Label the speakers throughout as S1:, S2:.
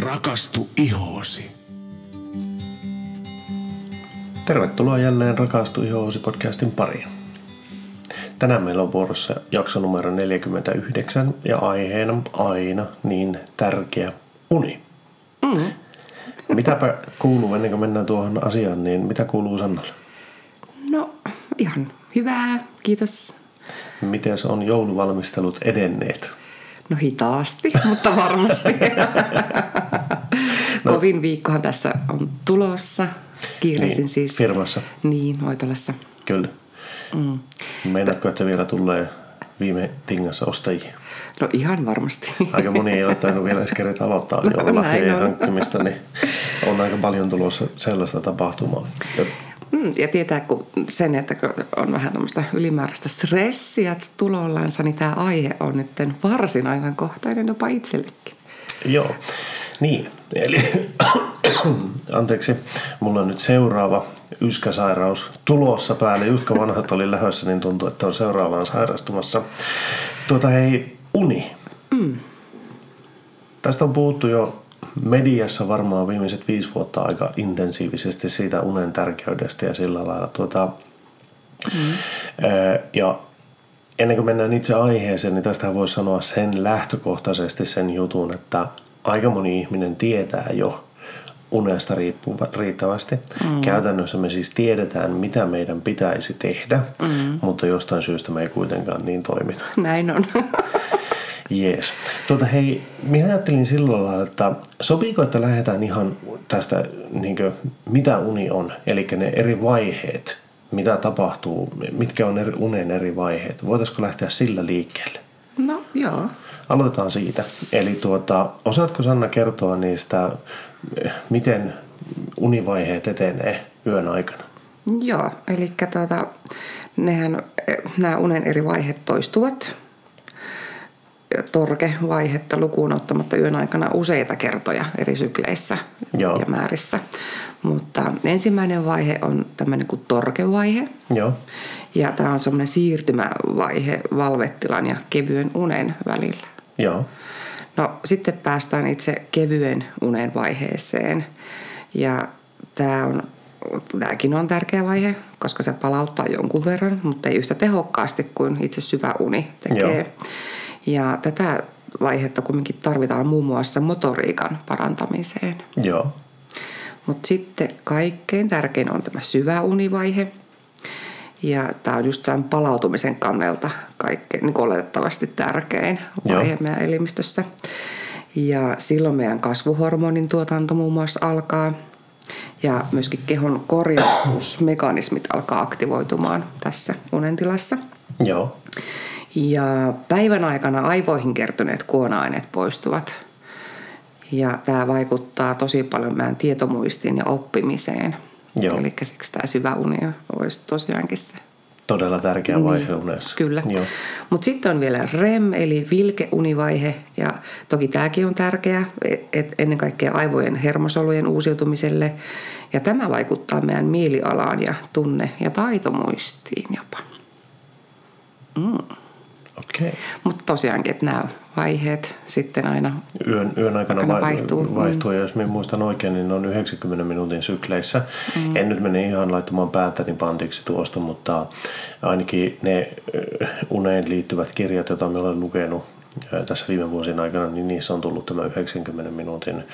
S1: Rakastu ihoosi.
S2: Tervetuloa jälleen Rakastu ihoosi podcastin pariin. Tänään meillä on vuorossa jakso numero 49 ja aiheena aina niin tärkeä uni. Mm. Mitäpä kuuluu ennen kuin mennään tuohon asiaan, niin mitä kuuluu Sannalle?
S3: No ihan hyvää, kiitos.
S2: Miten on jouluvalmistelut edenneet?
S3: No hitaasti, mutta varmasti. no. Kovin viikkohan tässä on tulossa. Kiireisin
S2: niin,
S3: siis.
S2: Firmassa.
S3: Niin, Oitolassa.
S2: Kyllä. Mm. Meinaatko, että vielä tulee viime tingassa ostajia?
S3: No ihan varmasti.
S2: Aika moni ei ole tainnut vielä edes kerätä aloittaa no, joululahjojen hankkimista, niin on aika paljon tulossa sellaista tapahtumaa.
S3: Mm, ja tietää kun sen, että kun on vähän tämmöistä ylimääräistä stressiä tulollansa, niin tämä aihe on nyt varsin ajankohtainen jopa itsellekin.
S2: Joo, niin. Eli anteeksi, mulla on nyt seuraava yskäsairaus tulossa päälle. Just kun vanhasta oli lähössä, niin tuntuu, että on seuraavaan sairastumassa. Tuota hei, uni. Mm. Tästä on puhuttu jo mediassa varmaan viimeiset viisi vuotta aika intensiivisesti siitä unen tärkeydestä ja sillä lailla. Tuota, mm. Ja ennen kuin mennään itse aiheeseen, niin tästä voisi sanoa sen lähtökohtaisesti sen jutun, että aika moni ihminen tietää jo unesta riippuva, riittävästi. Mm. Käytännössä me siis tiedetään, mitä meidän pitäisi tehdä, mm. mutta jostain syystä me ei kuitenkaan niin toimita.
S3: Näin on.
S2: Jees. Tuota, hei, minä ajattelin silloin lailla, että sopiiko, että lähdetään ihan tästä, niin kuin, mitä uni on, eli ne eri vaiheet, mitä tapahtuu, mitkä on eri, unen eri vaiheet. Voitaisiko lähteä sillä liikkeelle?
S3: No, joo.
S2: Aloitetaan siitä. Eli tuota, osaatko Sanna kertoa niistä, miten univaiheet etenee yön aikana?
S3: Joo, eli tuota, nehän, nämä unen eri vaiheet toistuvat torkevaihetta lukuun ottamatta yön aikana useita kertoja eri sykleissä Joo. ja määrissä. Mutta ensimmäinen vaihe on tämmöinen kuin torkevaihe.
S2: Joo.
S3: Ja tämä on semmoinen siirtymävaihe valvettilan ja kevyen unen välillä.
S2: Joo.
S3: No sitten päästään itse kevyen unen vaiheeseen. Ja tämä on, tämäkin on tärkeä vaihe, koska se palauttaa jonkun verran, mutta ei yhtä tehokkaasti kuin itse syvä uni tekee. Joo. Ja tätä vaihetta kuitenkin tarvitaan muun muassa motoriikan parantamiseen.
S2: Joo.
S3: Mutta sitten kaikkein tärkein on tämä syvä univaihe. Ja tämä on just tämän palautumisen kannalta kaikkein niin oletettavasti tärkein vaihe Joo. meidän elimistössä. Ja silloin meidän kasvuhormonin tuotanto muun muassa alkaa. Ja myöskin kehon korjausmekanismit alkaa aktivoitumaan tässä unentilassa.
S2: Joo.
S3: Ja päivän aikana aivoihin kertyneet kuona-aineet poistuvat. Ja tämä vaikuttaa tosi paljon meidän tietomuistiin ja oppimiseen. Joo. Eli siksi tämä syvä uni olisi tosiaankin se.
S2: Todella tärkeä vaihe niin, unessa.
S3: Kyllä. Mutta sitten on vielä REM, eli vilkeunivaihe. Ja toki tämäkin on tärkeä, et ennen kaikkea aivojen hermosolujen uusiutumiselle. Ja tämä vaikuttaa meidän mielialaan ja tunne- ja taitomuistiin jopa. Mm.
S2: Okay.
S3: Mutta tosiaankin, että nämä vaiheet sitten aina
S2: yön, yön aikana, aikana vaihtuu. Mm. vaihtuu. Ja jos minä muistan oikein, niin ne on 90 minuutin sykleissä. Mm. En nyt mene ihan laittamaan päätäni pantiksi tuosta, mutta ainakin ne uneen liittyvät kirjat, joita minä olen lukenut tässä viime vuosien aikana, niin niissä on tullut tämä 90 minuutin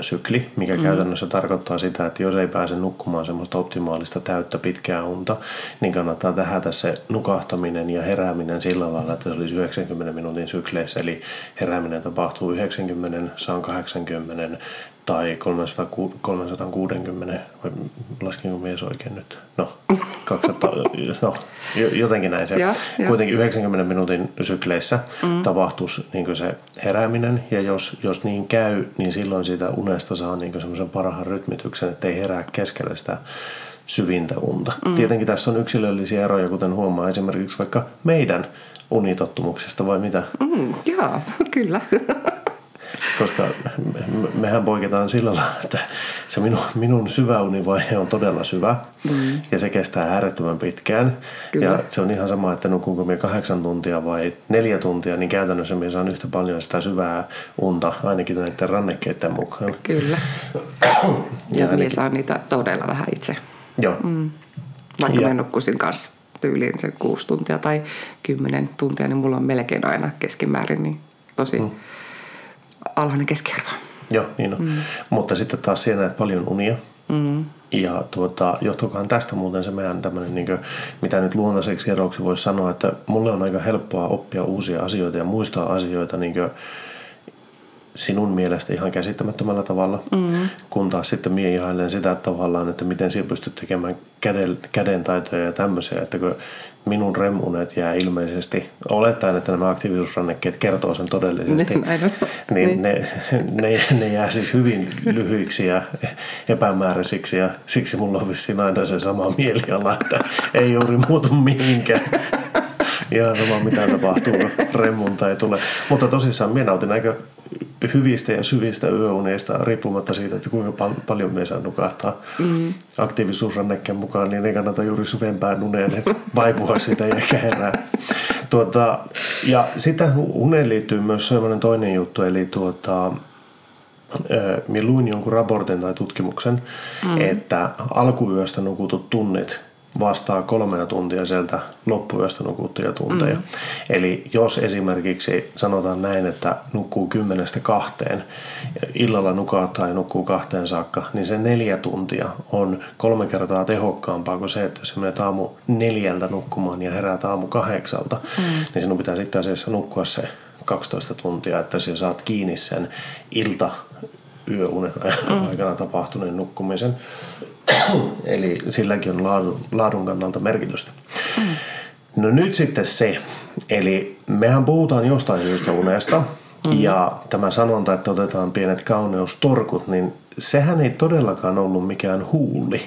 S2: sykli, mikä mm. käytännössä tarkoittaa sitä, että jos ei pääse nukkumaan semmoista optimaalista täyttä pitkää unta, niin kannattaa tähätä se nukahtaminen ja herääminen sillä lailla, että se olisi 90 minuutin sykleissä, eli herääminen tapahtuu 90, 180, tai 300, 360, vai laskinko mies oikein nyt? No, 200, no jotenkin näin se. Ja, Kuitenkin 90 minuutin sykleissä mm. tapahtuisi niin se herääminen, ja jos, jos niin käy, niin silloin siitä unesta saa niin semmoisen parhaan rytmityksen, että ei herää keskellä sitä syvintä unta. Mm. Tietenkin tässä on yksilöllisiä eroja, kuten huomaa esimerkiksi vaikka meidän unitottumuksesta, vai mitä?
S3: Mm, joo, kyllä.
S2: Koska mehän poiketaan sillä lailla, että se minun, minun syväunivaihe on todella syvä mm. ja se kestää äärettömän pitkään. Kyllä. Ja se on ihan sama, että nukunko minä kahdeksan tuntia vai neljä tuntia, niin käytännössä minä saan yhtä paljon sitä syvää unta, ainakin näiden rannekkeiden mukaan.
S3: Kyllä. ja ja minä saan niitä todella vähän itse.
S2: Joo. Mm.
S3: Vaikka ja. minä nukkuisin kanssa tyyliin se kuusi tuntia tai kymmenen tuntia, niin mulla on melkein aina keskimäärin niin tosi mm. Alhainen keskiarvo.
S2: Joo, niin on. Mm. Mutta sitten taas siellä näet paljon unia. Mm. Ja tuota, johtuukohan tästä muuten se meidän tämmöinen, niin kuin, mitä nyt luontaiseksi eroksi voisi sanoa, että mulle on aika helppoa oppia uusia asioita ja muistaa asioita niin kuin, sinun mielestä ihan käsittämättömällä tavalla, mm-hmm. kun taas sitten mie ihailen sitä tavallaan, että miten sinä pystyt tekemään käden, kädentaitoja ja tämmöisiä, että kun minun remunet jää ilmeisesti, olettaen, että nämä aktiivisuusrannekkeet kertoo sen todellisesti, niin, niin ne, ne, ne jää siis hyvin lyhyiksi ja epämääräisiksi ja siksi mulla on vissiin aina se sama mieliala, että ei juuri muutu mihinkään. Ihan sama mitä tapahtuu, remunta ei tule. Mutta tosissaan minä nautin aika hyvistä ja syvistä yöuneista riippumatta siitä, että kuinka pal- paljon me saa nukahtaa mm. aktiivisuusrannekkeen mukaan, niin ei kannata juuri syvempään uneen, vaipua siitä ja ehkä herää. Tuota, ja sitten uneen liittyy myös sellainen toinen juttu, eli tuota, minä luin jonkun raportin tai tutkimuksen, mm. että alkuyöstä nukutut tunnit – vastaa kolmea tuntia sieltä loppuyöstä nukuttuja tunteja. Mm. Eli jos esimerkiksi sanotaan näin, että nukkuu kymmenestä kahteen, illalla nukahtaa ja nukkuu kahteen saakka, niin se neljä tuntia on kolme kertaa tehokkaampaa kuin se, että jos menet aamu neljältä nukkumaan ja heräät aamu kahdeksalta, mm. niin sinun pitää sitten asiassa nukkua se 12 tuntia, että sä saat kiinni sen ilta yöunen mm. aikana tapahtuneen nukkumisen. Eli silläkin on laadun, laadun kannalta merkitystä. Mm. No nyt sitten se, eli mehän puhutaan jostain syystä unesta, mm. ja tämä sanonta, että otetaan pienet kauneustorkut, niin sehän ei todellakaan ollut mikään huuli,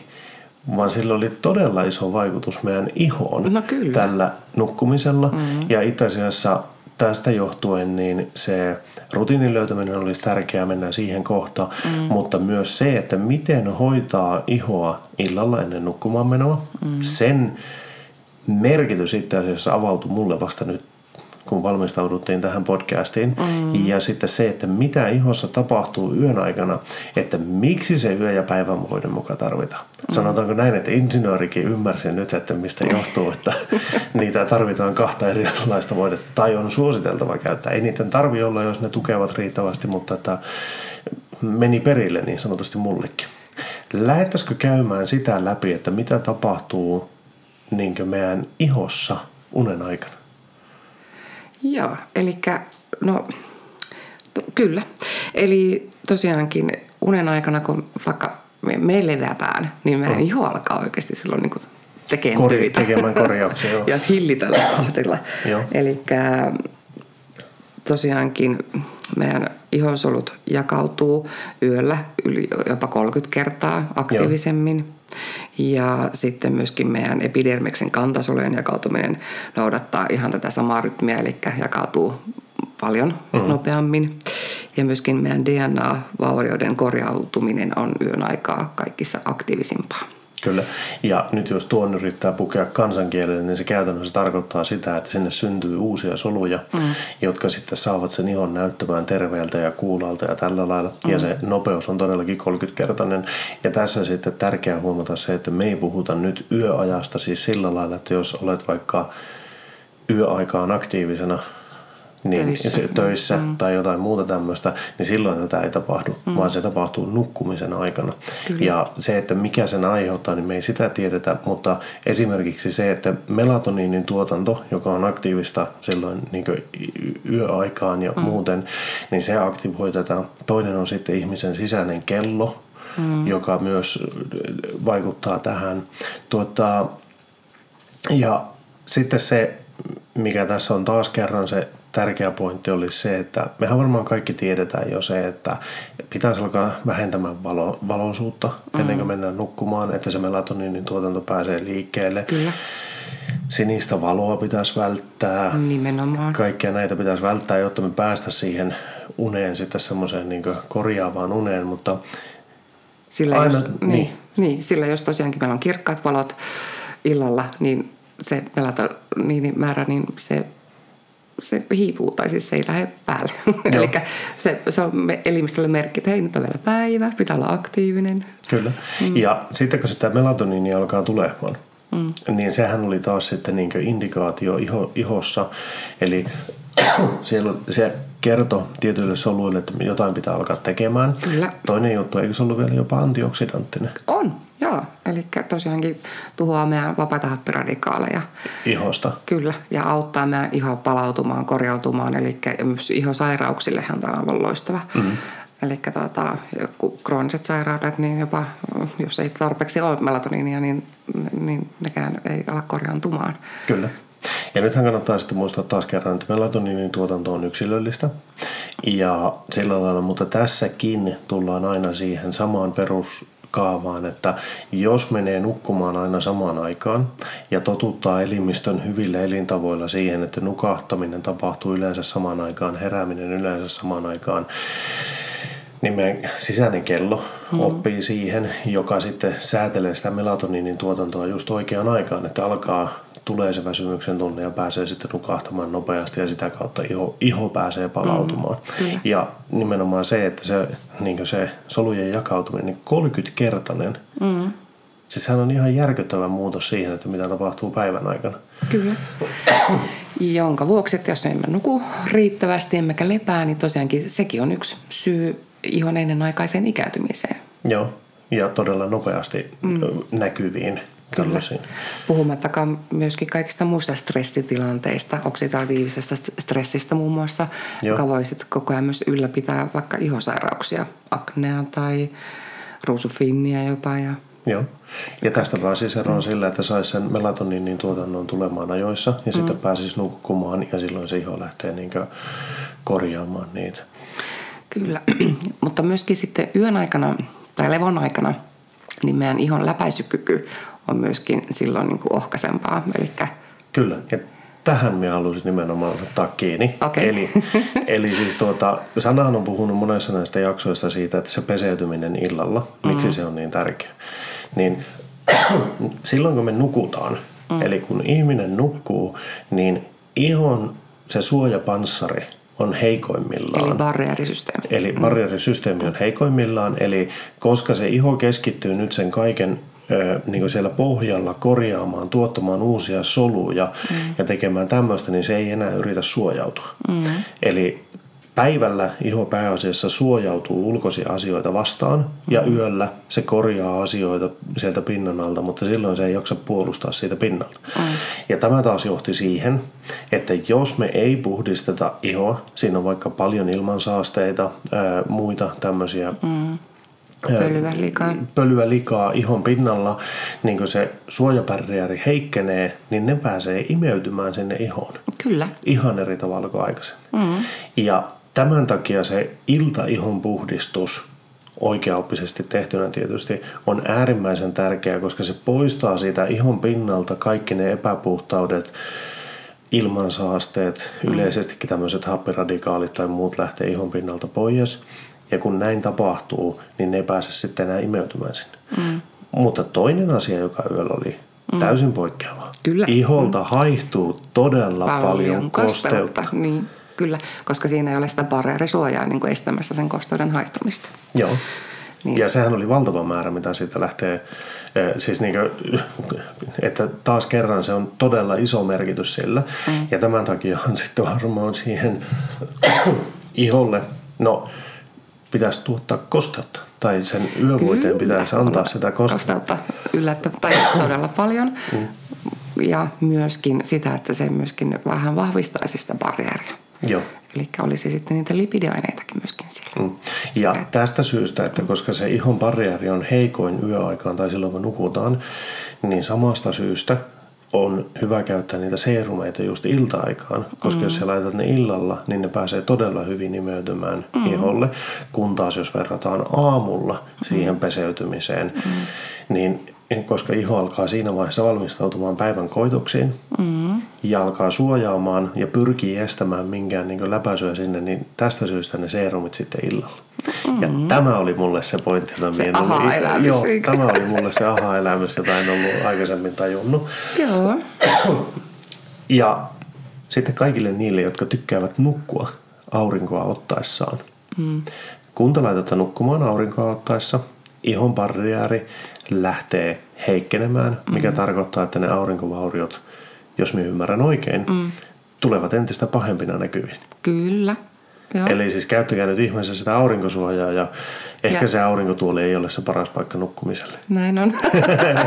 S2: vaan sillä oli todella iso vaikutus meidän ihoon
S3: no
S2: tällä nukkumisella. Mm. Ja itse asiassa tästä johtuen niin se rutiinin löytäminen olisi tärkeää, mennä siihen kohtaan, mm. mutta myös se, että miten hoitaa ihoa illalla ennen nukkumaan menoa, mm. sen merkitys itse asiassa avautui mulle vasta nyt kun valmistauduttiin tähän podcastiin. Mm. Ja sitten se, että mitä ihossa tapahtuu yön aikana, että miksi se yö- ja päivänvoiden mukaan tarvitaan. Mm. Sanotaanko näin, että insinöörikin ymmärsi nyt, että mistä johtuu, että niitä tarvitaan kahta erilaista voidetta. Tai on suositeltava käyttää. Ei niiden tarvi olla, jos ne tukevat riittävästi, mutta että meni perille niin sanotusti mullekin. Lähettäisikö käymään sitä läpi, että mitä tapahtuu niin meidän ihossa unen aikana?
S3: Joo, eli no kyllä. Eli tosiaankin unen aikana, kun vaikka me, me levätään, niin meidän mm. iho alkaa oikeasti silloin niin tekemään Kor- töitä.
S2: Tekemään korjauksia, joo.
S3: ja hillitellä tahdilla. Eli tosiaankin meidän ihonsolut jakautuu yöllä yli jopa 30 kertaa aktiivisemmin. Joo. Ja sitten myöskin meidän epidermiksen kantasolujen jakautuminen noudattaa ihan tätä samaa rytmiä, eli jakautuu paljon mm. nopeammin. Ja myöskin meidän DNA-vaurioiden korjautuminen on yön aikaa kaikissa aktiivisimpaa.
S2: Kyllä. Ja nyt jos tuon yrittää pukea kansankielelle, niin se käytännössä tarkoittaa sitä, että sinne syntyy uusia soluja, mm. jotka sitten saavat sen ihon näyttämään terveeltä ja kuulalta ja tällä lailla. Mm. Ja se nopeus on todellakin 30-kertainen. Ja tässä sitten tärkeää huomata se, että me ei puhuta nyt yöajasta siis sillä lailla, että jos olet vaikka yöaikaan aktiivisena niin, töissä, töissä mm. tai jotain muuta tämmöistä, niin silloin tätä ei tapahdu, mm. vaan se tapahtuu nukkumisen aikana. Kyllä. Ja se, että mikä sen aiheuttaa, niin me ei sitä tiedetä, mutta esimerkiksi se, että melatoniinin tuotanto, joka on aktiivista silloin niin yöaikaan ja mm. muuten, niin se aktivoi tätä. Toinen on sitten ihmisen sisäinen kello, mm. joka myös vaikuttaa tähän. Tuota, ja sitten se, mikä tässä on taas kerran se tärkeä pointti oli se, että mehän varmaan kaikki tiedetään jo se, että pitäisi alkaa vähentämään valo, valoisuutta mm. ennen kuin mennään nukkumaan, että se melatoniinin tuotanto pääsee liikkeelle.
S3: Kyllä.
S2: Sinistä valoa pitäisi välttää.
S3: Nimenomaan.
S2: Kaikkia näitä pitäisi välttää, jotta me päästä siihen uneen sitten semmoiseen niin korjaavaan uneen, mutta
S3: Sillä Aina, jos, niin. Niin, niin, sillä jos tosiaankin meillä on kirkkaat valot illalla, niin se melatoniinimäärä, niin se se hiipuu tai siis se ei lähde päälle. Eli se, se on elimistölle merkki, että hei nyt on vielä päivä, pitää olla aktiivinen.
S2: Kyllä. Mm. Ja sitten kun sitä melatoniini alkaa tulemaan, mm. niin sehän oli taas sitten niin indikaatio iho, ihossa. Eli siellä se kertoi tietyille soluille, että jotain pitää alkaa tekemään. Kyllä. Toinen juttu, eikö se ollut vielä jopa antioksidanttinen?
S3: On, joo. Eli tosiaankin tuhoaa meidän vapaita happiradikaaleja.
S2: Ihosta.
S3: Kyllä, ja auttaa meidän ihoa palautumaan, korjautumaan. Eli myös ihosairauksillehan tämä on aivan loistava. Mm-hmm. Eli tuota, joku krooniset sairaudet, niin jopa jos ei tarpeeksi ole melatoniinia, niin, niin nekään ei ala korjaantumaan.
S2: Kyllä. Ja nythän kannattaa sitten muistaa taas kerran, että melatoniinin tuotanto on yksilöllistä. Ja sillä lailla, mutta tässäkin tullaan aina siihen samaan perus kaavaan, että jos menee nukkumaan aina samaan aikaan ja totuttaa elimistön hyvillä elintavoilla siihen, että nukahtaminen tapahtuu yleensä samaan aikaan, herääminen yleensä samaan aikaan, niin meidän sisäinen kello mm. oppii siihen, joka sitten säätelee sitä melatoniinin tuotantoa just oikeaan aikaan, että alkaa tulee se väsymyksen tunne ja pääsee sitten nukahtamaan nopeasti ja sitä kautta iho, iho pääsee palautumaan. Mm, ja nimenomaan se, että se, niin se solujen jakautuminen, niin 30-kertainen, mm. siis sehän on ihan järkyttävä muutos siihen, että mitä tapahtuu päivän aikana.
S3: Kyllä. Jonka vuoksi, että jos emme nuku riittävästi emmekä lepää, niin tosiaankin sekin on yksi syy ihon ennenaikaiseen ikääntymiseen.
S2: Joo, ja todella nopeasti mm. näkyviin Kyllä.
S3: Puhumattakaan myöskin kaikista muista stressitilanteista, oksidatiivisesta stressistä muun muassa, Joo. joka voi sitten koko ajan myös ylläpitää vaikka ihosairauksia, aknea tai ruusufinnia jopa. Ja
S2: Joo. Ja tästä pääsisi eroon sillä, että saisi sen melatoniinin tuotannon tulemaan ajoissa ja mm. sitten pääsisi nukkumaan ja silloin se iho lähtee niin korjaamaan niitä.
S3: Kyllä, mutta myöskin sitten yön aikana tai levon aikana niin meidän ihon läpäisykyky on myöskin silloin niin kuin ohkaisempaa. Elikkä...
S2: Kyllä, ja tähän minä haluaisin nimenomaan ottaa kiinni.
S3: Okay.
S2: Eli, eli siis tuota, Sanahan on puhunut monessa näistä jaksoista siitä, että se peseytyminen illalla, miksi mm. se on niin tärkeä. Niin silloin kun me nukutaan, mm. eli kun ihminen nukkuu, niin ihon se suojapanssari on heikoimmillaan.
S3: Eli barrierisysteemi.
S2: Eli mm. barrierisysteemi on heikoimmillaan, eli koska se iho keskittyy nyt sen kaiken niin kuin siellä pohjalla korjaamaan, tuottamaan uusia soluja mm. ja tekemään tämmöistä, niin se ei enää yritä suojautua. Mm. Eli päivällä iho pääasiassa suojautuu ulkoisia asioita vastaan mm. ja yöllä se korjaa asioita sieltä pinnan alta, mutta silloin se ei jaksa puolustaa siitä pinnalta. Mm. Ja tämä taas johti siihen, että jos me ei puhdisteta ihoa, siinä on vaikka paljon ilmansaasteita, ää, muita tämmöisiä mm
S3: pölyä likaa.
S2: pölyä likaa ihon pinnalla, niin kun se suojabarrieri heikkenee, niin ne pääsee imeytymään sinne ihoon.
S3: Kyllä.
S2: Ihan eri tavalla kuin aikaisemmin. Mm. Ja tämän takia se iltaihon puhdistus oikeaoppisesti tehtynä tietysti on äärimmäisen tärkeää, koska se poistaa siitä ihon pinnalta kaikki ne epäpuhtaudet, ilmansaasteet, mm. yleisestikin tämmöiset happiradikaalit tai muut lähtee ihon pinnalta pois. Ja kun näin tapahtuu, niin ne ei pääse sitten enää imeytymään sinne. Mm. Mutta toinen asia, joka yöllä oli mm. täysin poikkeava.
S3: Kyllä.
S2: Iholta mm. haihtuu todella paljon, paljon kosteutta. kosteutta.
S3: Niin, kyllä, koska siinä ei ole sitä barriärisuojaa niin estämässä sen kosteuden haihtumista.
S2: Joo. Niin. Ja sehän oli valtava määrä, mitä siitä lähtee. Eh, siis niin kuin, että taas kerran se on todella iso merkitys sillä. Mm. Ja tämän takia on sitten varmaan siihen iholle, no pitäisi tuottaa kosteutta. Tai sen yövuoteen pitäisi antaa sitä kosteutta.
S3: Kosteutta yllättävän tai todella paljon. Mm. Ja myöskin sitä, että se myöskin vähän vahvistaisi sitä barriäriä.
S2: Joo.
S3: Eli olisi sitten niitä lipidiaineitakin myöskin siellä. Mm.
S2: Ja Sitä, tästä syystä, että koska se ihon barriäri on heikoin yöaikaan tai silloin kun nukutaan, niin samasta syystä on hyvä käyttää niitä seerumeita just ilta-aikaan, koska mm. jos sä laitat ne illalla, niin ne pääsee todella hyvin imeytymään mm. iholle, kun taas jos verrataan aamulla siihen mm. peseytymiseen, mm. niin koska iho alkaa siinä vaiheessa valmistautumaan päivän koitoksiin mm. ja alkaa suojaamaan ja pyrkii estämään minkään niin läpäisyä sinne, niin tästä syystä ne seerumit sitten illalla. Mm-hmm. Ja tämä oli mulle se pointti, jota
S3: se aha-elämys.
S2: Joo, tämä oli mulle se aha-elämys, jota en ollut aikaisemmin tajunnut.
S3: Joo.
S2: Ja sitten kaikille niille, jotka tykkäävät nukkua aurinkoa ottaessaan. Mm. Kun te nukkumaan aurinkoa ottaessa, ihon barriääri lähtee heikkenemään, mikä mm. tarkoittaa, että ne aurinkovauriot, jos minä ymmärrän oikein, mm. tulevat entistä pahempina näkyviin.
S3: Kyllä. Joo.
S2: Eli siis käyttäkää nyt ihmeessä sitä aurinkosuojaa ja ehkä ja. se aurinkotuoli ei ole se paras paikka nukkumiselle.
S3: Näin on.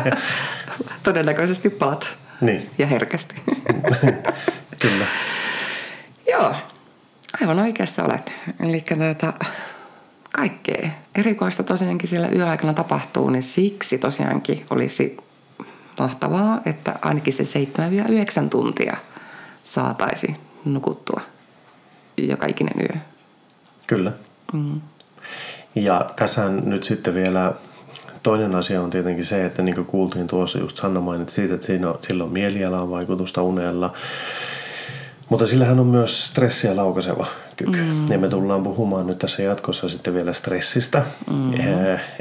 S3: Todennäköisesti paat.
S2: Niin.
S3: Ja herkästi.
S2: Kyllä.
S3: Joo, aivan oikeassa olet. Eli näitä kaikkea erikoista tosiaankin siellä yöaikana tapahtuu, niin siksi tosiaankin olisi mahtavaa, että ainakin se 7-9 tuntia saataisiin nukuttua joka ikinen yö.
S2: Kyllä. Mm. Ja tässä nyt sitten vielä toinen asia on tietenkin se, että niin kuin kuultiin tuossa just Sanna mainitsi siitä, että siinä on, sillä on mielialaan vaikutusta unella. Mutta sillähän on myös stressiä laukaiseva kyky. Mm. Ja me tullaan puhumaan nyt tässä jatkossa sitten vielä stressistä mm.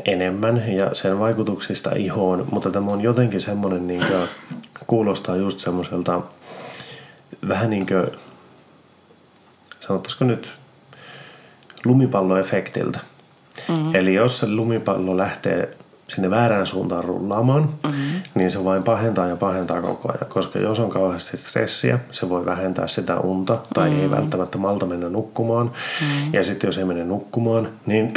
S2: enemmän ja sen vaikutuksista ihoon. Mutta tämä on jotenkin semmoinen, niin kuin, kuulostaa just semmoiselta vähän niin kuin, sanottaisiko nyt lumipalloefektiltä. Mm. Eli jos se lumipallo lähtee sinne väärään suuntaan rullaamaan, mm-hmm. Niin se vain pahentaa ja pahentaa koko ajan. Koska jos on kauheasti stressiä, se voi vähentää sitä unta tai mm-hmm. ei välttämättä malta mennä nukkumaan. Mm-hmm. Ja sitten jos ei mene nukkumaan, niin,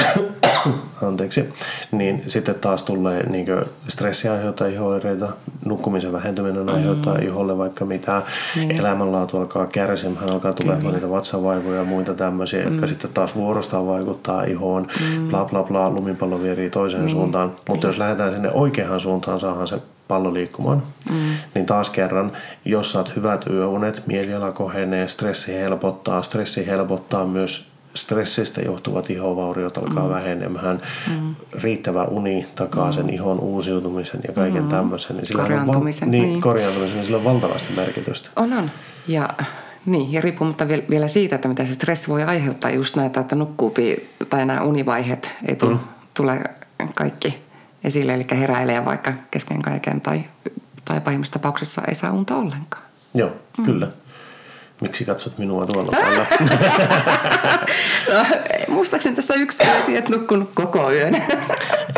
S2: anteeksi, niin sitten taas tulee niin stressi aiheuttaa ihoireita, nukkumisen vähentyminen aiheuttaa mm-hmm. iholle vaikka mitä, mm-hmm. elämänlaatu alkaa kärsimään, alkaa tulemaan niitä vatsavaivoja ja muita tämmöisiä, mm-hmm. jotka sitten taas vuorostaan vaikuttaa ihoon, mm-hmm. bla bla bla, lumipallo vierii toiseen mm-hmm. suuntaan. Mutta jos lähdetään sinne oikeaan suuntaan, saadaan se pallo liikkumaan. Mm. Niin taas kerran, jos saat hyvät yöunet, mieliala kohenee, stressi helpottaa. Stressi helpottaa myös stressistä johtuvat ihovauriot alkaa mm. vähenemään. Mm. Riittävä uni takaa mm. sen ihon uusiutumisen ja kaiken mm. tämmöisen.
S3: Niin sillä korjaantumisen. On val-
S2: niin, niin. korjaantumisen, niin sillä on valtavasti merkitystä.
S3: On, on. Ja niin, ja riippumatta vielä siitä, että mitä se stressi voi aiheuttaa, just näitä, että nukkuupi tai nämä univaiheet ei tule, mm. tule kaikki esille, eli heräilee vaikka kesken kaiken tai, tai pahimmassa tapauksessa ei saa unta ollenkaan.
S2: Joo, mm. kyllä. Miksi katsot minua tuolla tavalla?
S3: no, muistaakseni tässä yksi yö että nukkunut koko yön.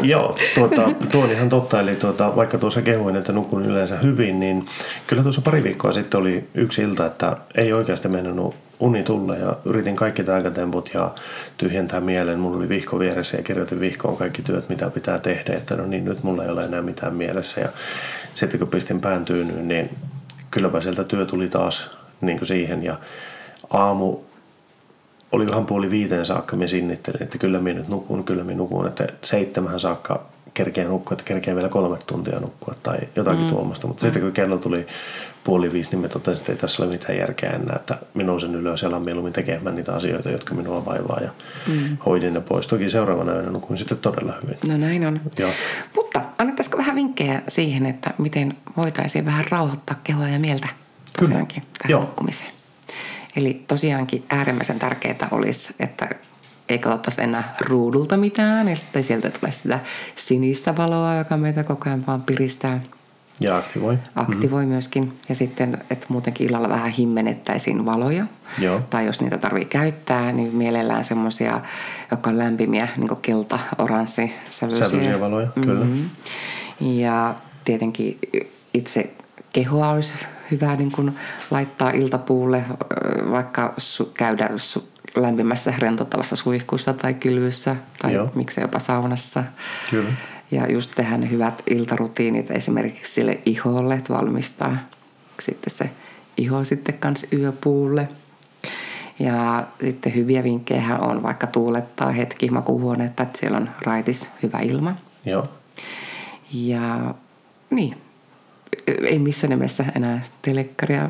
S2: Joo, tuota, tuo on ihan totta. Eli tuota, vaikka tuossa kehuin, että nukun yleensä hyvin, niin kyllä tuossa pari viikkoa sitten oli yksi ilta, että ei oikeasti mennyt uni tulla ja yritin kaikki taikatemput ja tyhjentää mielen. Mulla oli vihko vieressä ja kirjoitin vihkoon kaikki työt, mitä pitää tehdä, että no niin, nyt mulla ei ole enää mitään mielessä. Ja sitten kun pistin pään tyynyyn, niin kylläpä sieltä työ tuli taas niin kuin siihen ja aamu oli vähän puoli viiteen saakka, me sinnittelin, että kyllä minä nyt nukun, kyllä minä nukun, että seitsemän saakka kerkeä nukkua, että kerkeä vielä kolme tuntia nukkua tai jotakin mm. tuommoista. Mutta mm. sitten kun kello tuli puoli viisi, niin me totesin, että ei tässä ole mitään järkeä enää, että minun sen ylös ja alan mieluummin tekemään niitä asioita, jotka minua vaivaa ja mm. hoidin ne pois. Toki seuraavana yönä nukuin sitten todella hyvin.
S3: No näin on. Joo. Mutta annettaisiko vähän vinkkejä siihen, että miten voitaisiin vähän rauhoittaa kehoa ja mieltä tosiaankin Kyllä. tähän Joo. nukkumiseen? Eli tosiaankin äärimmäisen tärkeää olisi, että ei katsottaisi enää ruudulta mitään, että sieltä tulee sitä sinistä valoa, joka meitä koko ajan vaan piristää.
S2: Ja aktivoi.
S3: Aktivoi mm. myöskin. Ja sitten, että muutenkin illalla vähän himmenettäisiin valoja.
S2: Joo.
S3: Tai jos niitä tarvii käyttää, niin mielellään semmoisia, jotka on lämpimiä, niin kuin kelta, oranssi, sävyisiä.
S2: Sävyisiä valoja, mm-hmm. kyllä.
S3: Ja tietenkin itse kehoa olisi hyvä niin kuin laittaa iltapuulle, vaikka su- käydä su- lämpimässä rentouttavassa suihkussa tai kylvyssä tai Joo. miksei jopa saunassa.
S2: Kyllä.
S3: Ja just tehdä ne hyvät iltarutiinit esimerkiksi sille iholle, että valmistaa sitten se iho sitten kans yöpuulle. Ja sitten hyviä vinkkejä on vaikka tuulettaa hetki makuuhuoneetta, että siellä on raitis, hyvä ilma.
S2: Joo.
S3: Ja niin, ei missään nimessä enää telekkaria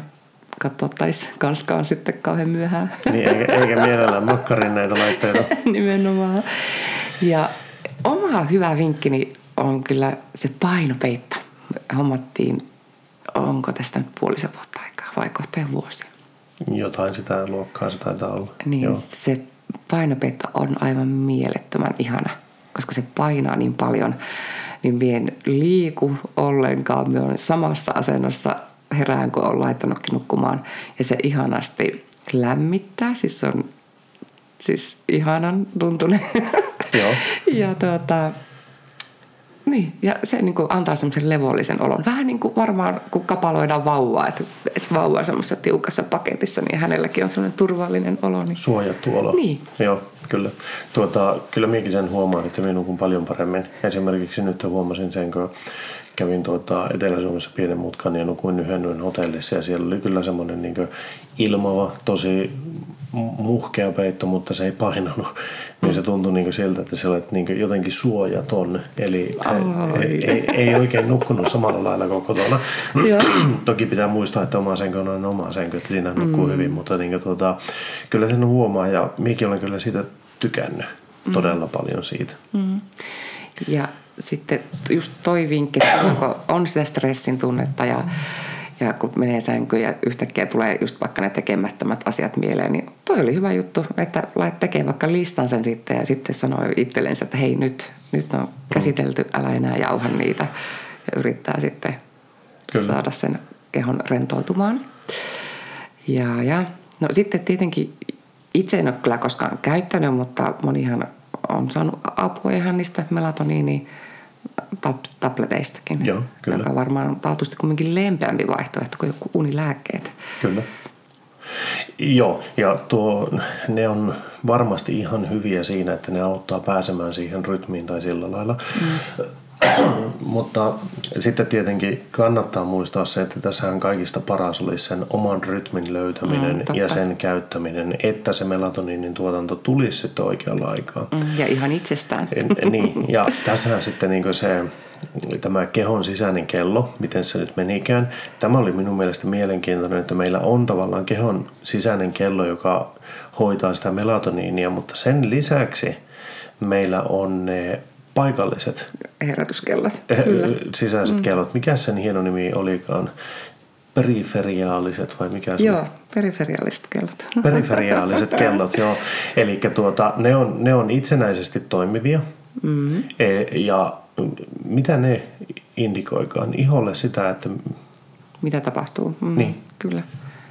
S3: katsottaisi kanskaan sitten kauhean myöhään.
S2: Niin, eikä, eikä mielellään makkarin näitä laitteita.
S3: Nimenomaan. Ja oma hyvä vinkkini on kyllä se painopeitto. Hommattiin, onko tästä nyt puolisen vuotta aikaa vai kohta jo vuosi.
S2: Jotain sitä luokkaa se taitaa olla.
S3: Niin, Joo. se painopeitto on aivan mielettömän ihana, koska se painaa niin paljon, niin vien liiku ollenkaan. Me on samassa asennossa herään, kun on laittanutkin nukkumaan. Ja se ihanasti lämmittää, siis se on siis ihanan tuntunen.
S2: Joo.
S3: ja tuota, niin, ja se niin kuin antaa semmoisen levollisen olon. Vähän niin kuin varmaan, kun kapaloidaan vauvaa, että, että vauva on semmoisessa tiukassa paketissa, niin hänelläkin on semmoinen turvallinen olo. Niin...
S2: Suojattu olo.
S3: Niin.
S2: Joo, kyllä. Tuota, kyllä minäkin sen huomaan, että minun kun paljon paremmin. Esimerkiksi nyt huomasin sen, kun kävin tuota Etelä-Suomessa pienen mutkan ja nukuin yhden yön hotellissa ja siellä oli kyllä semmoinen niin ilmava, tosi muhkea peitto, mutta se ei painanut. Mm. Niin se tuntui niin siltä, että se olet niin jotenkin suojaton. Eli ei, ei, ei, oikein nukkunut samalla lailla kuin kotona. Toki pitää muistaa, että oma senky on oma senky, että siinä nukkuu mm. hyvin, mutta niin kuin, tuota, kyllä sen huomaa ja minäkin olen kyllä siitä tykännyt mm. todella paljon siitä.
S3: Mm. Ja sitten just toi vinkki, kun on sitä stressin tunnetta ja ja kun menee sänkyyn ja yhtäkkiä tulee just vaikka ne tekemättömät asiat mieleen, niin toi oli hyvä juttu, että lait tekee vaikka listan sen sitten ja sitten sanoi itsellensä, että hei nyt, nyt on käsitelty, älä enää jauha niitä ja yrittää sitten Kyllä. saada sen kehon rentoutumaan. Ja, ja no sitten tietenkin itse en ole kyllä koskaan käyttänyt, mutta monihan on saanut apua ihan niistä melatoniini tableteistakin,
S2: Joo, kyllä.
S3: joka varmaan on taatusti kumminkin lempeämpi vaihtoehto kuin joku unilääkkeet.
S2: Kyllä. Joo, ja tuo, ne on varmasti ihan hyviä siinä, että ne auttaa pääsemään siihen rytmiin tai sillä lailla. Mm. Mutta sitten tietenkin kannattaa muistaa se, että tässähän kaikista paras olisi sen oman rytmin löytäminen mm, ja sen käyttäminen, että se melatoniinin tuotanto tulisi sitten oikealla aikaa.
S3: Mm, ja ihan itsestään.
S2: niin, ja tässähän sitten niin se tämä kehon sisäinen kello, miten se nyt menikään. Tämä oli minun mielestä mielenkiintoinen, että meillä on tavallaan kehon sisäinen kello, joka hoitaa sitä melatoniinia, mutta sen lisäksi meillä on ne paikalliset
S3: herätyskellot.
S2: Eh, Kyllä. Sisäiset mm. kellot. Mikä sen hieno nimi olikaan? Periferiaaliset vai mikä se
S3: Joo, periferiaaliset kellot.
S2: Periferiaaliset kellot, joo. Eli tuota, ne, on, ne on itsenäisesti toimivia. Mm-hmm. E, ja mitä ne indikoikaan? Iholle sitä, että...
S3: Mitä tapahtuu. Mm,
S2: niin.
S3: Kyllä.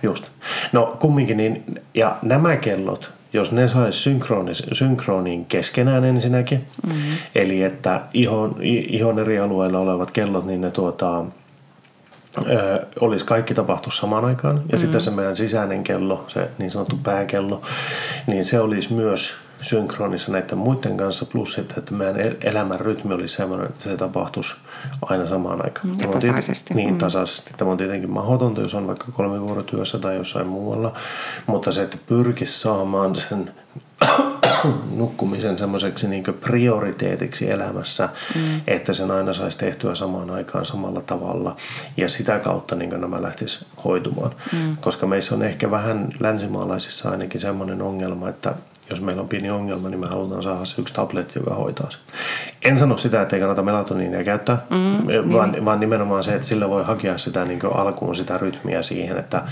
S2: Just. No kumminkin, niin, ja nämä kellot jos ne saisi synkroniin keskenään ensinnäkin, mm-hmm. eli että ihon, ihon eri alueilla olevat kellot, niin ne tuota, ö, olisi kaikki tapahtu samaan aikaan. Ja mm-hmm. sitten se meidän sisäinen kello, se niin sanottu pääkello, niin se olisi myös synkronissa näiden muiden kanssa, plus sitten, että meidän elämän rytmi olisi sellainen, että se tapahtuisi aina samaan aikaan.
S3: Ja Tämä tasaisesti.
S2: Niin, mm. tasaisesti. Tämä on tietenkin mahdotonta, jos on vaikka kolme vuorotyössä tai jossain muualla, mutta se, että pyrkisi saamaan sen nukkumisen semmoiseksi niin prioriteetiksi elämässä, mm. että sen aina saisi tehtyä samaan aikaan samalla tavalla ja sitä kautta niin nämä lähtisi hoitumaan. Mm. Koska meissä on ehkä vähän länsimaalaisissa ainakin semmoinen ongelma, että jos meillä on pieni ongelma, niin me halutaan saada se yksi tabletti, joka hoitaa se. En sano sitä, että ei kannata melatoniinia käyttää, mm, vaan, niin. vaan nimenomaan se, että sillä voi hakea sitä niin alkuun sitä rytmiä siihen, että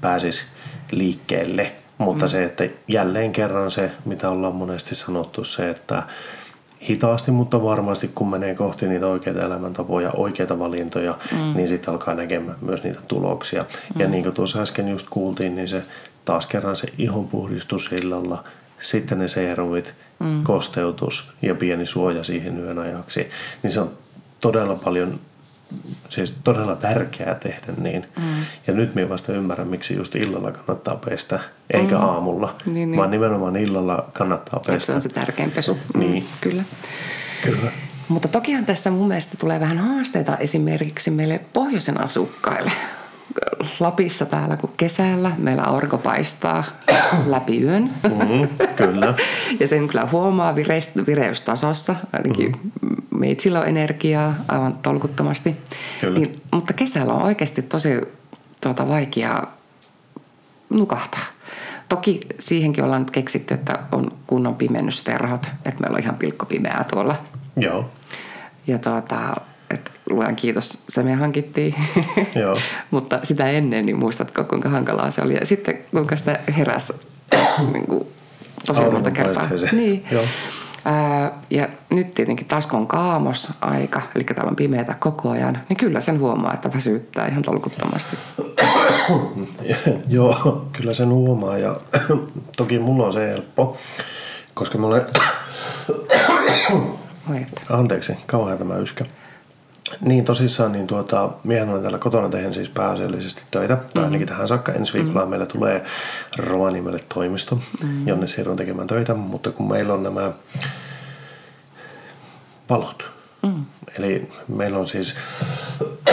S2: pääsis liikkeelle. Mutta mm. se, että jälleen kerran se, mitä ollaan monesti sanottu, se, että hitaasti, mutta varmasti kun menee kohti niitä oikeita elämäntapoja, oikeita valintoja, mm. niin sitten alkaa näkemään myös niitä tuloksia. Mm. Ja niin kuin tuossa äsken just kuultiin, niin se taas kerran se ihonpuhdistus illalla – sitten ne serumit, mm. kosteutus ja pieni suoja siihen yön ajaksi, niin se on todella paljon siis todella tärkeää tehdä niin. Mm. Ja nyt minä vasta ymmärrän, miksi just illalla kannattaa pestä, eikä mm. aamulla, niin, niin. vaan nimenomaan illalla kannattaa pestä.
S3: Se on se tärkein pesu. Mm,
S2: niin.
S3: Kyllä.
S2: Kyllä.
S3: Mutta tokihan tässä mun mielestä tulee vähän haasteita esimerkiksi meille pohjoisen asukkaille. Lapissa täällä kuin kesällä. Meillä aurinko paistaa läpi yön.
S2: Mm, kyllä.
S3: ja sen kyllä huomaa vireist, vireystasossa. Ainakin mm. meitsillä on energiaa aivan tolkuttomasti. Niin, mutta kesällä on oikeasti tosi tuota, vaikeaa nukahtaa. Toki siihenkin ollaan nyt keksitty, että on kunnon pimennysverhot, että meillä on ihan pilkkopimeää tuolla.
S2: Joo.
S3: Ja tuota, että luen kiitos, se me hankittiin.
S2: Joo.
S3: Mutta sitä ennen, niin muistatko kuinka hankalaa se oli. Ja sitten kuinka sitä heräs niin kuin tosi monta kertaa. Niin.
S2: Joo.
S3: Ää, ja nyt tietenkin taas kun on kaamos aika, eli täällä on pimeätä koko ajan, niin kyllä sen huomaa, että väsyttää ihan tolkuttomasti.
S2: Joo, kyllä sen huomaa ja toki mulla on se helppo, koska mä olen... Anteeksi, kauhean tämä yskä. Niin tosissaan, niin tuota, miehän olen täällä kotona tehnyt siis pääasiallisesti töitä, tai mm-hmm. ainakin tähän saakka. Ensi viikolla mm-hmm. meillä tulee Rovaniemelle toimisto, mm-hmm. jonne siirryn tekemään töitä, mutta kun meillä on nämä valot, mm-hmm. eli meillä on siis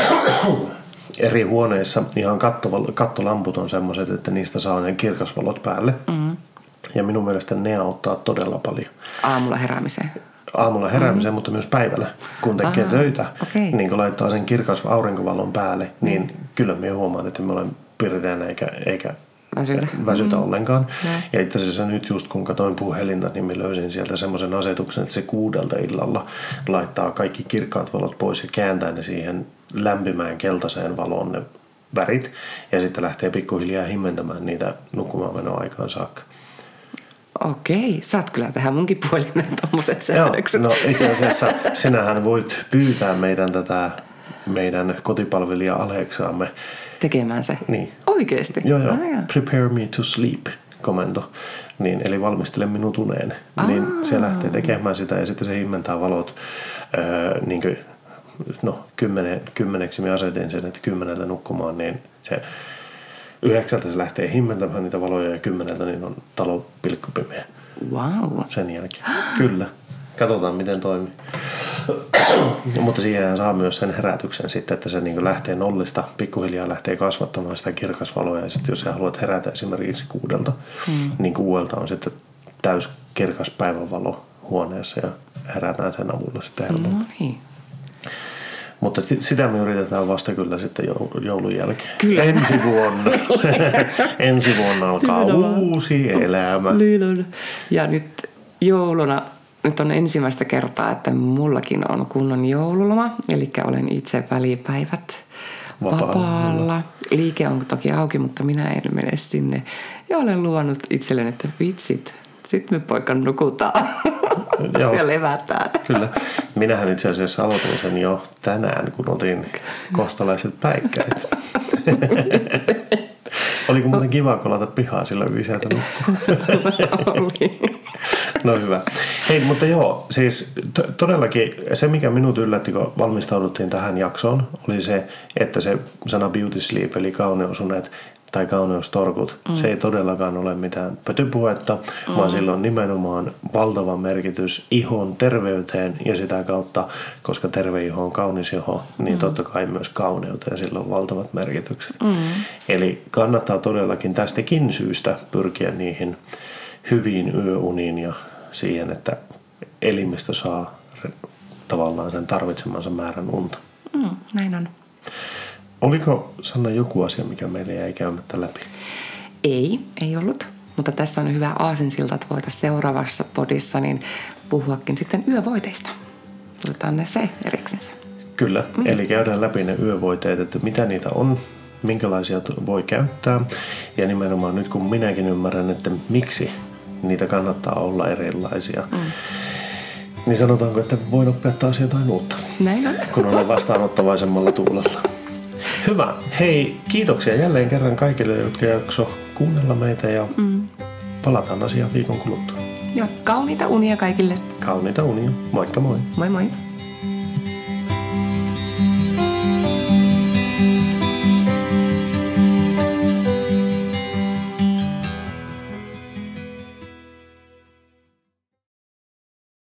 S2: eri huoneissa ihan kattolamput on semmoiset, että niistä saa ne kirkasvalot päälle. Mm-hmm. Ja minun mielestä ne auttaa todella paljon.
S3: Aamulla heräämiseen
S2: aamulla heräämiseen, mm. mutta myös päivällä, kun tekee Aha, töitä, okay. niin kun laittaa sen kirkas aurinkovalon päälle, niin mm. kyllä minä huomaan, että me olen pirteänä eikä, eikä väsytä, väsytä mm. ollenkaan. Ja. ja itse asiassa nyt just kun katsoin puhelinta, niin me löysin sieltä semmoisen asetuksen, että se kuudelta illalla laittaa kaikki kirkkaat valot pois ja kääntää ne siihen lämpimään keltaiseen valoon ne värit. Ja sitten lähtee pikkuhiljaa himmentämään niitä nukkumaan aikaan saakka.
S3: Okei, saat kyllä tähän munkin puhelimeen tuommoiset säädökset.
S2: Joo, no itse asiassa sinähän voit pyytää meidän tätä meidän kotipalvelija Aleksaamme
S3: tekemään se.
S2: Niin.
S3: Oikeesti?
S2: Joo, joo. Ah, Prepare me to sleep komento. Niin, eli valmistele minut uneen. Ah. Niin se lähtee tekemään sitä ja sitten se himmentää valot öö, niin kuin, no, kymmenen, kymmeneksi me asetin sen, että kymmeneltä nukkumaan, niin se yhdeksältä se lähtee himmentämään niitä valoja ja kymmeneltä niin on talo pilkkupimeä.
S3: Wow.
S2: Sen jälkeen. Kyllä. Katsotaan miten toimii. Mutta siihen saa myös sen herätyksen sitten, että se niin lähtee nollista, pikkuhiljaa lähtee kasvattamaan sitä kirkasvaloa. Ja sitten jos sä haluat herätä esimerkiksi kuudelta, hmm. niin kuudelta on sitten täys kirkas päivänvalo huoneessa ja herätään sen avulla sitten helpommin. No niin. Mutta sitä me yritetään vasta kyllä sitten joulun jälkeen. Kyllä. Ensi vuonna. Ensi vuonna alkaa uusi elämä.
S3: Ja nyt jouluna, nyt on ensimmäistä kertaa, että mullakin on kunnon joululoma. Eli olen itse välipäivät vapaalla. vapaalla. Liike on toki auki, mutta minä en mene sinne. Ja olen luvannut itselleni, että vitsit, sitten me poikan nukutaan Joo. ja levätään.
S2: Kyllä. Minähän itse asiassa aloitin sen jo tänään, kun otin kohtalaiset päikkärit. Oliko muuten kiva kolata pihaa sillä kun sieltä No hyvä. Hei, mutta joo, siis t- todellakin se, mikä minut yllätti, kun valmistauduttiin tähän jaksoon, oli se, että se sana beauty sleep, eli kauneusunet, tai kauneustorkut. Mm. Se ei todellakaan ole mitään pötypuhetta, mm. vaan sillä on nimenomaan valtava merkitys ihon terveyteen ja sitä kautta, koska terve iho on kaunis iho, niin mm. totta kai myös kauneuteen sillä on valtavat merkitykset. Mm. Eli kannattaa todellakin tästäkin syystä pyrkiä niihin hyviin yöuniin ja siihen, että elimistö saa tavallaan sen tarvitsemansa määrän unta.
S3: Mm, näin on.
S2: Oliko Sanna joku asia, mikä meille jäi käymättä läpi?
S3: Ei, ei ollut. Mutta tässä on hyvä aasinsilta, että voitaisiin seuraavassa podissa niin puhuakin sitten yövoiteista. Otetaan ne se eriksensä.
S2: Kyllä, mm. eli käydään läpi ne yövoiteet, että mitä niitä on, minkälaisia voi käyttää. Ja nimenomaan nyt kun minäkin ymmärrän, että miksi niitä kannattaa olla erilaisia, mm. niin sanotaanko, että voi oppia taas jotain uutta.
S3: Näin on.
S2: Kun olen vastaanottavaisemmalla tuulella. Hyvä. Hei, kiitoksia jälleen kerran kaikille, jotka jakso kuunnella meitä ja mm. palataan asiaan viikon kuluttua.
S3: Joo, kauniita unia kaikille.
S2: Kauniita unia. Moikka moi.
S3: Moi moi.